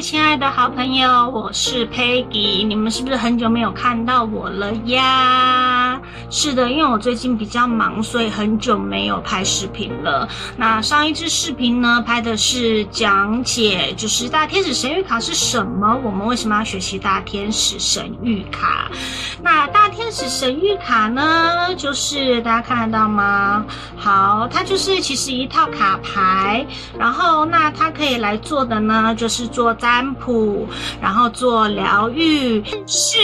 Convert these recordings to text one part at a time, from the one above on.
亲爱的好朋友，我是 Peggy。你们是不是很久没有看到我了呀？是的，因为我最近比较忙，所以很久没有拍视频了。那上一支视频呢，拍的是讲解，就是大天使神谕卡是什么，我们为什么要学习大天使神谕卡？那大天使神谕卡呢，就是大家看得到吗？好，它就是其实一套卡牌，然后那它可以来做的呢，就是做在占卜，然后做疗愈。是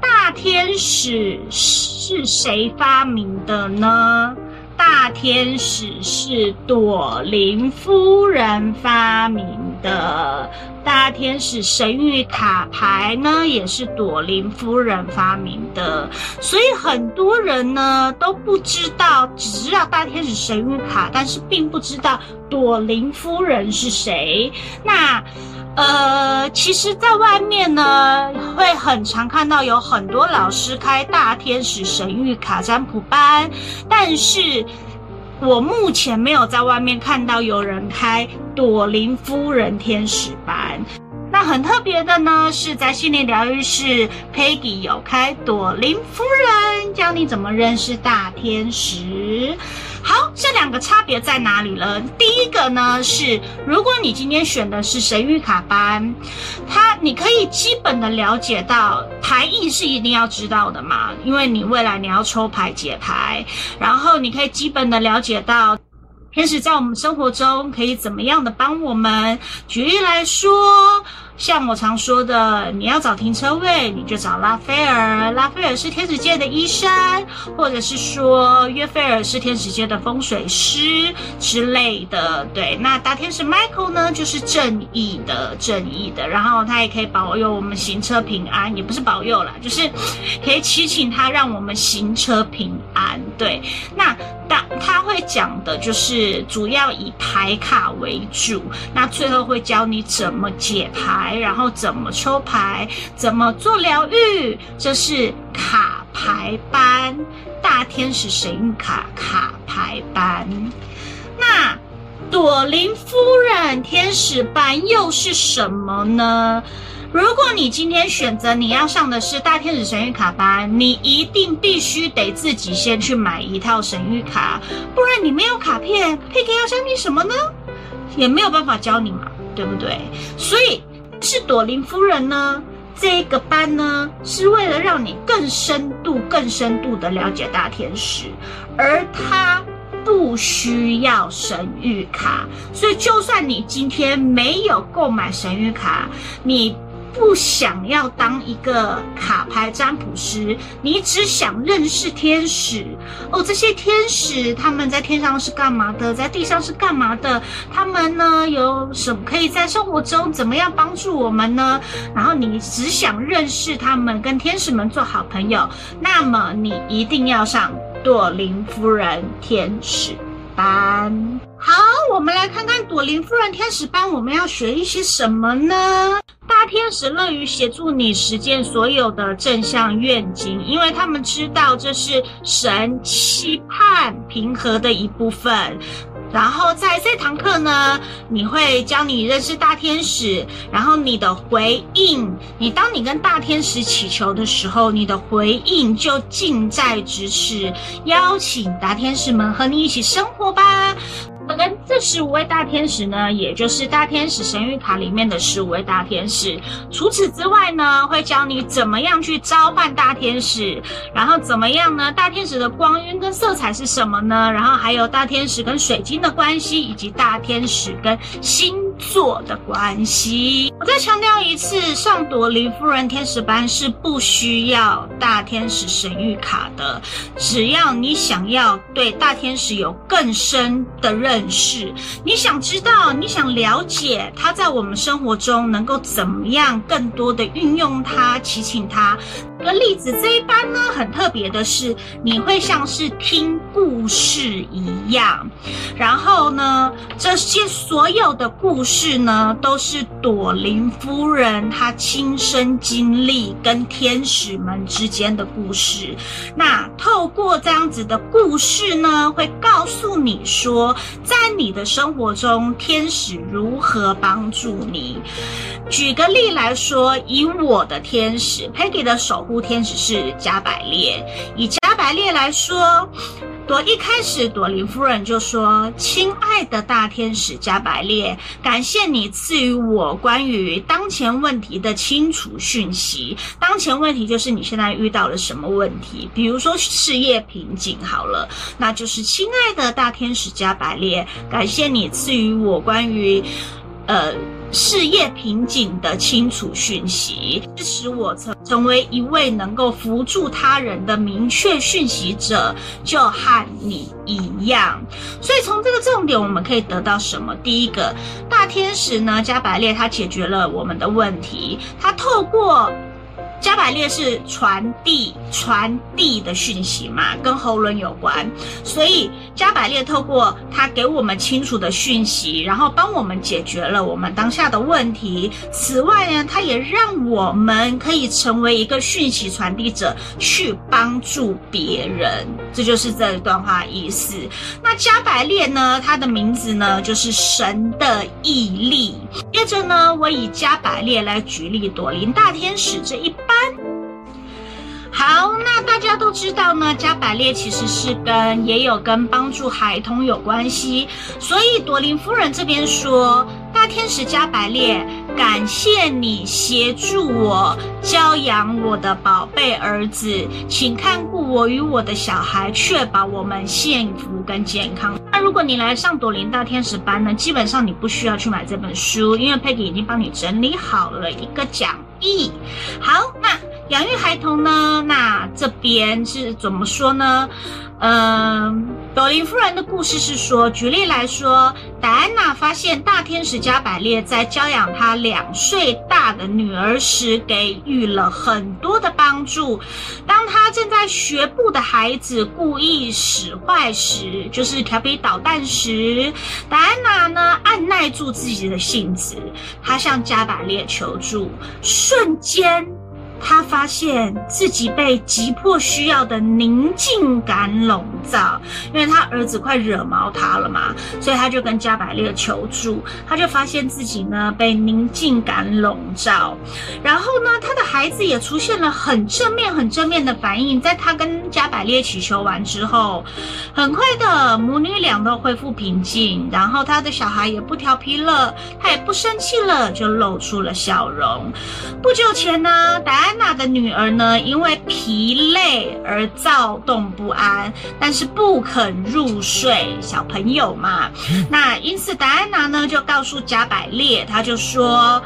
大天使是谁发明的呢？大天使是朵琳夫人发明的，大天使神谕卡牌呢，也是朵琳夫人发明的。所以很多人呢都不知道，只知道大天使神谕卡，但是并不知道朵琳夫人是谁。那。呃，其实，在外面呢，会很常看到有很多老师开大天使神谕卡占卜班，但是我目前没有在外面看到有人开朵琳夫人天使班。那很特别的呢，是在心灵疗愈室，Peggy 有开朵琳夫人，教你怎么认识大天使。好，这两个差别在哪里了？第一个呢是，如果你今天选的是神谕卡班，它你可以基本的了解到牌意是一定要知道的嘛，因为你未来你要抽牌解牌，然后你可以基本的了解到天使在我们生活中可以怎么样的帮我们。举例来说。像我常说的，你要找停车位，你就找拉斐尔。拉斐尔是天使界的医生，或者是说约菲尔是天使界的风水师之类的。对，那大天使 Michael 呢，就是正义的，正义的。然后他也可以保佑我们行车平安，也不是保佑啦，就是可以祈请他让我们行车平安。对，那。但他会讲的就是主要以牌卡为主，那最后会教你怎么解牌，然后怎么抽牌，怎么做疗愈。这是卡牌班，大天使神谕卡卡牌班。那朵琳夫人天使班又是什么呢？如果你今天选择你要上的是大天使神谕卡班，你一定必须得自己先去买一套神谕卡，不然你没有卡片，Peggy 要教你什么呢？也没有办法教你嘛，对不对？所以是朵琳夫人呢，这个班呢是为了让你更深度、更深度的了解大天使，而他不需要神谕卡，所以就算你今天没有购买神谕卡，你。不想要当一个卡牌占卜师，你只想认识天使哦。这些天使他们在天上是干嘛的？在地上是干嘛的？他们呢有什么可以在生活中怎么样帮助我们呢？然后你只想认识他们，跟天使们做好朋友，那么你一定要上朵琳夫人天使班。好，我们来看看朵琳夫人天使班，我们要学一些什么呢？大天使乐于协助你实践所有的正向愿景，因为他们知道这是神期盼平和的一部分。然后在这堂课呢，你会教你认识大天使，然后你的回应，你当你跟大天使祈求的时候，你的回应就近在咫尺，邀请大天使们和你一起生活吧。跟这十五位大天使呢，也就是大天使神谕卡里面的十五位大天使。除此之外呢，会教你怎么样去召唤大天使，然后怎么样呢？大天使的光晕跟色彩是什么呢？然后还有大天使跟水晶的关系，以及大天使跟星做的关系。我再强调一次，上朵琳夫人天使班是不需要大天使神谕卡的，只要你想要对大天使有更深的认。识，你想知道，你想了解他在我们生活中能够怎么样更多的运用他，祈请他，个例子，这一班呢很特别的是，你会像是听故事一样，然后呢，这些所有的故事呢，都是朵琳夫人她亲身经历跟天使们之间的故事。那透过这样子的故事呢，会告诉你说，在你的生活中，天使如何帮助你。举个例来说，以我的天使 Peggy 的守护天使是加百列。以加百列来说，朵一开始朵琳夫人就说：“亲爱的大天使加百列，感谢你赐予我关于当前问题的清楚讯息。当前问题就是你现在遇到了什么问题？比如说事业瓶颈，好了，那就是亲爱的大天使加百列，感谢你赐予我关于，呃。”事业瓶颈的清楚讯息，支持我成成为一位能够扶助他人的明确讯息者，就和你一样。所以从这个重点，我们可以得到什么？第一个，大天使呢，加百列他解决了我们的问题，他透过。加百列是传递传递的讯息嘛，跟喉轮有关，所以加百列透过他给我们清楚的讯息，然后帮我们解决了我们当下的问题。此外呢，他也让我们可以成为一个讯息传递者，去帮助别人。这就是这一段话意思。那加百列呢，他的名字呢，就是神的毅力。接着呢，我以加百列来举例，朵琳大天使这一。好，那大家都知道呢，加百列其实是跟也有跟帮助孩童有关系，所以朵琳夫人这边说，大天使加百列，感谢你协助我教养我的宝贝儿子，请看顾我与我的小孩，确保我们幸福跟健康。那如果你来上朵琳大天使班呢，基本上你不需要去买这本书，因为 Peggy 已经帮你整理好了一个讲义。好，那。养育孩童呢？那这边是怎么说呢？嗯，朵琳夫人的故事是说，举例来说，戴安娜发现大天使加百列在教养她两岁大的女儿时，给予了很多的帮助。当她正在学步的孩子故意使坏时，就是调皮捣蛋时，戴安娜呢，按耐住自己的性子，她向加百列求助，瞬间。他发现自己被急迫需要的宁静感笼罩，因为他儿子快惹毛他了嘛，所以他就跟加百列求助。他就发现自己呢被宁静感笼罩，然后呢，他的孩子也出现了很正面、很正面的反应。在他跟加百列祈求完之后，很快的母女俩都恢复平静，然后他的小孩也不调皮了，他也不生气了，就露出了笑容。不久前呢，戴安娜的女儿呢，因为疲累而躁动不安，但是不肯入睡。小朋友嘛，那因此达安娜呢就告诉加百列，她就说。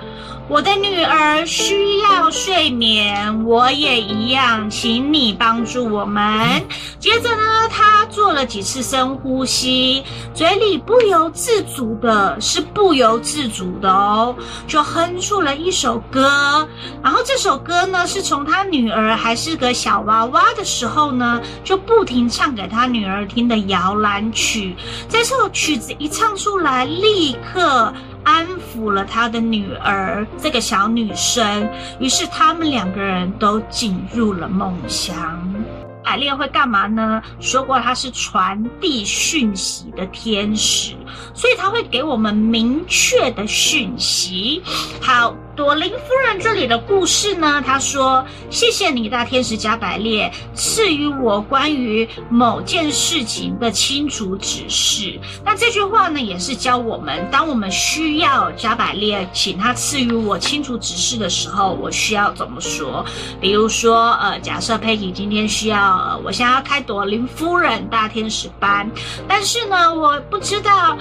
我的女儿需要睡眠，我也一样，请你帮助我们。接着呢，她做了几次深呼吸，嘴里不由自主的，是不由自主的哦，就哼出了一首歌。然后这首歌呢，是从她女儿还是个小娃娃的时候呢，就不停唱给她女儿听的摇篮曲。这首曲子一唱出来，立刻。安抚了他的女儿，这个小女生，于是他们两个人都进入了梦乡。百列会干嘛呢？说过他是传递讯息的天使，所以他会给我们明确的讯息。好。朵琳夫人这里的故事呢，她说：“谢谢你，大天使加百列赐予我关于某件事情的清楚指示。”那这句话呢，也是教我们，当我们需要加百列请他赐予我清楚指示的时候，我需要怎么说？比如说，呃，假设佩奇今天需要，呃，我想要开朵琳夫人大天使班，但是呢，我不知道。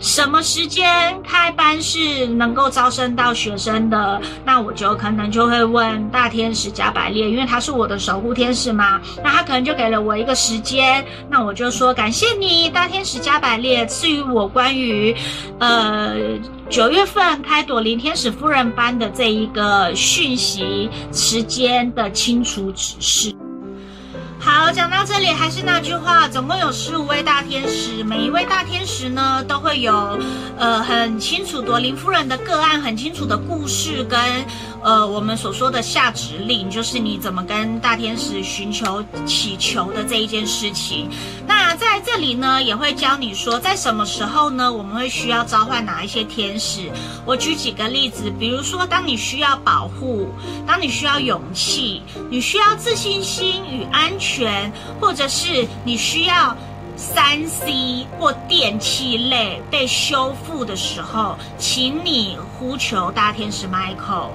什么时间开班是能够招生到学生的？那我就可能就会问大天使加百列，因为他是我的守护天使嘛。那他可能就给了我一个时间，那我就说感谢你，大天使加百列赐予我关于，呃，九月份开朵林天使夫人班的这一个讯息时间的清楚指示。好，讲到这里，还是那句话，总共有十五位大天使，每一位大天使呢，都会有，呃，很清楚朵琳夫人的个案，很清楚的故事跟。呃，我们所说的下指令，就是你怎么跟大天使寻求祈求的这一件事情。那在这里呢，也会教你说，在什么时候呢，我们会需要召唤哪一些天使。我举几个例子，比如说，当你需要保护，当你需要勇气，你需要自信心与安全，或者是你需要。三 C 或电器类被修复的时候，请你呼求大天使 Michael。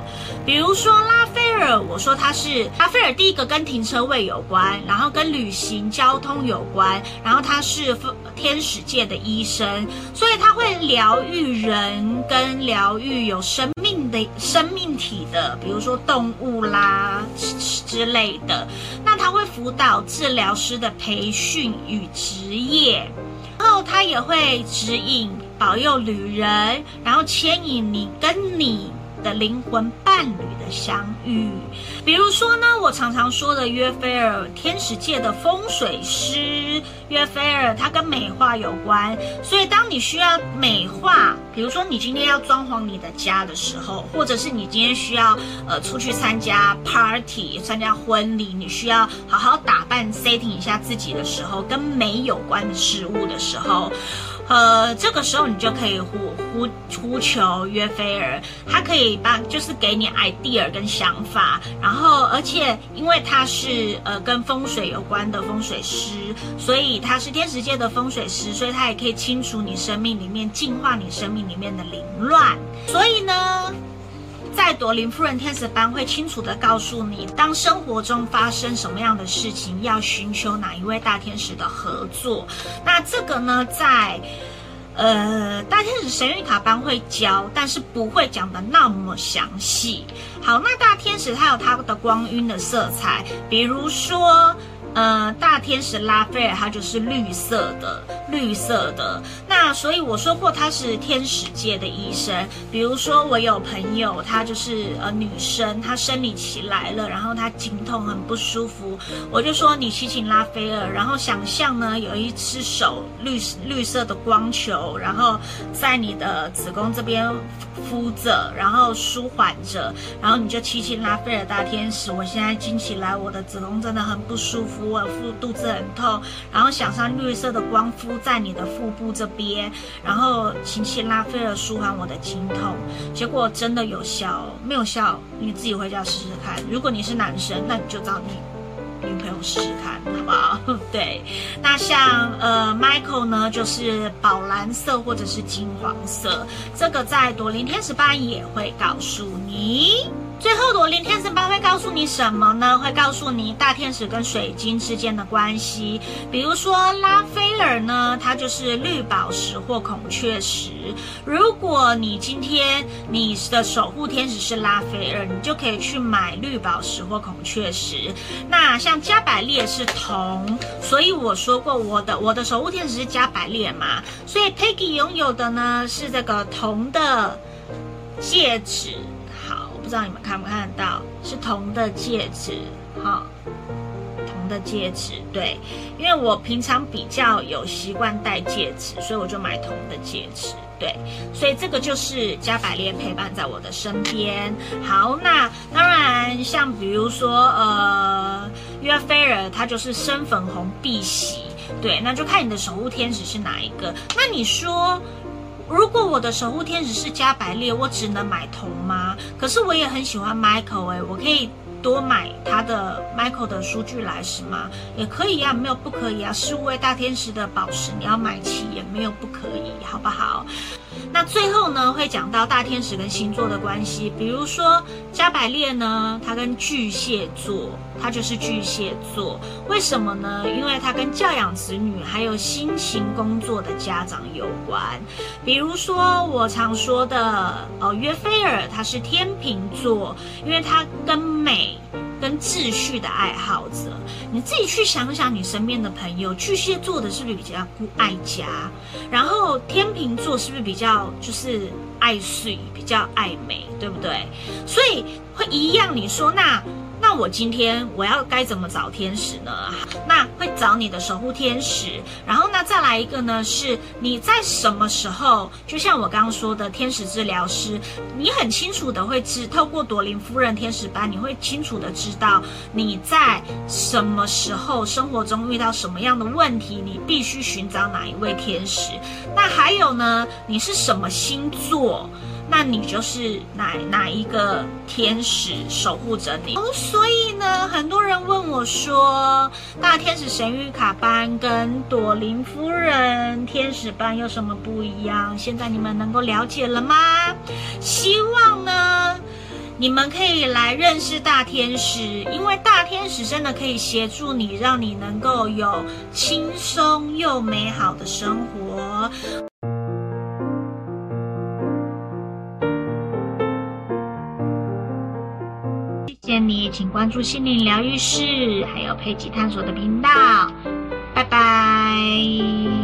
比如说拉菲尔，我说他是拉斐尔，第一个跟停车位有关，然后跟旅行交通有关，然后他是天使界的医生，所以他会疗愈人跟疗愈有生命的生命体的，比如说动物啦之类的。那他会辅导治疗师的培训与职业，然后他也会指引、保佑旅人，然后牵引你跟你的灵魂伴侣相遇。比如说呢，我常常说的约菲尔，天使界的风水师约菲尔，他跟美化有关。所以当你需要美化，比如说你今天要装潢你的家的时候，或者是你今天需要呃出去参加 party、参加婚礼，你需要好好打扮 setting 一下自己的时候，跟美有关的事物的时候。呃，这个时候你就可以呼呼呼求约菲尔，他可以帮，就是给你 idea 跟想法，然后而且因为他是呃跟风水有关的风水师，所以他是天使界的风水师，所以他也可以清除你生命里面、净化你生命里面的凌乱。所以呢。在朵琳夫人天使班会清楚的告诉你，当生活中发生什么样的事情，要寻求哪一位大天使的合作。那这个呢，在呃大天使神谕卡班会教，但是不会讲的那么详细。好，那大天使它有它的光晕的色彩，比如说。呃，大天使拉斐尔，它就是绿色的，绿色的。那所以我说过，他是天使界的医生。比如说，我有朋友，她就是呃女生，她生理期来了，然后她经痛很不舒服，我就说你祈请拉斐尔，然后想象呢有一只手绿绿色的光球，然后在你的子宫这边敷着，然后舒缓着，然后你就祈请拉斐尔大天使，我现在经起来，我的子宫真的很不舒服。我腹肚子很痛，然后想象绿色的光敷在你的腹部这边，然后请请拉菲尔舒缓我的经痛，结果真的有效，没有效你自己回家试试看。如果你是男生，那你就找你女朋友试试看，好不好？对，那像呃 Michael 呢，就是宝蓝色或者是金黄色，这个在朵琳天使班也会告诉你。最后，朵琳天使班会告诉你什么呢？会告诉你大天使跟水晶之间的关系。比如说拉斐尔呢，它就是绿宝石或孔雀石。如果你今天你的守护天使是拉斐尔，你就可以去买绿宝石或孔雀石。那像加百列是铜，所以我说过我的我的守护天使是加百列嘛，所以 Peggy 拥有的呢是这个铜的戒指。不知道你们看不看得到，是铜的戒指，好、铜的戒指，对，因为我平常比较有习惯戴戒指，所以我就买铜的戒指，对，所以这个就是加百列陪伴在我的身边。好，那当然像比如说，呃，约菲尔他就是深粉红碧玺，对，那就看你的守护天使是哪一个。那你说？如果我的守护天使是加百列，我只能买铜吗？可是我也很喜欢 Michael 哎，我可以多买他的 Michael 的数据来是吗？也可以呀、啊，没有不可以啊。十五位大天使的宝石你要买齐也没有不可以，好不好？那最后呢，会讲到大天使跟星座的关系，比如说加百列呢，他跟巨蟹座，他就是巨蟹座，为什么呢？因为他跟教养子女还有辛勤工作的家长有关。比如说我常说的呃，约菲尔他是天秤座，因为他跟美。跟秩序的爱好者，你自己去想想，你身边的朋友，巨蟹座的是不是比较爱家？然后天秤座是不是比较就是爱睡，比较爱美，对不对？所以会一样。你说那？那我今天我要该怎么找天使呢？那会找你的守护天使，然后呢，再来一个呢，是你在什么时候？就像我刚刚说的，天使治疗师，你很清楚的会知，透过朵琳夫人天使班，你会清楚的知道你在什么时候生活中遇到什么样的问题，你必须寻找哪一位天使。那还有呢，你是什么星座？那你就是哪哪一个天使守护着你哦？所以呢，很多人问我说，大天使神谕卡班跟朵琳夫人天使班有什么不一样？现在你们能够了解了吗？希望呢，你们可以来认识大天使，因为大天使真的可以协助你，让你能够有轻松又美好的生活。请关注心灵疗愈室，还有佩奇探索的频道，拜拜。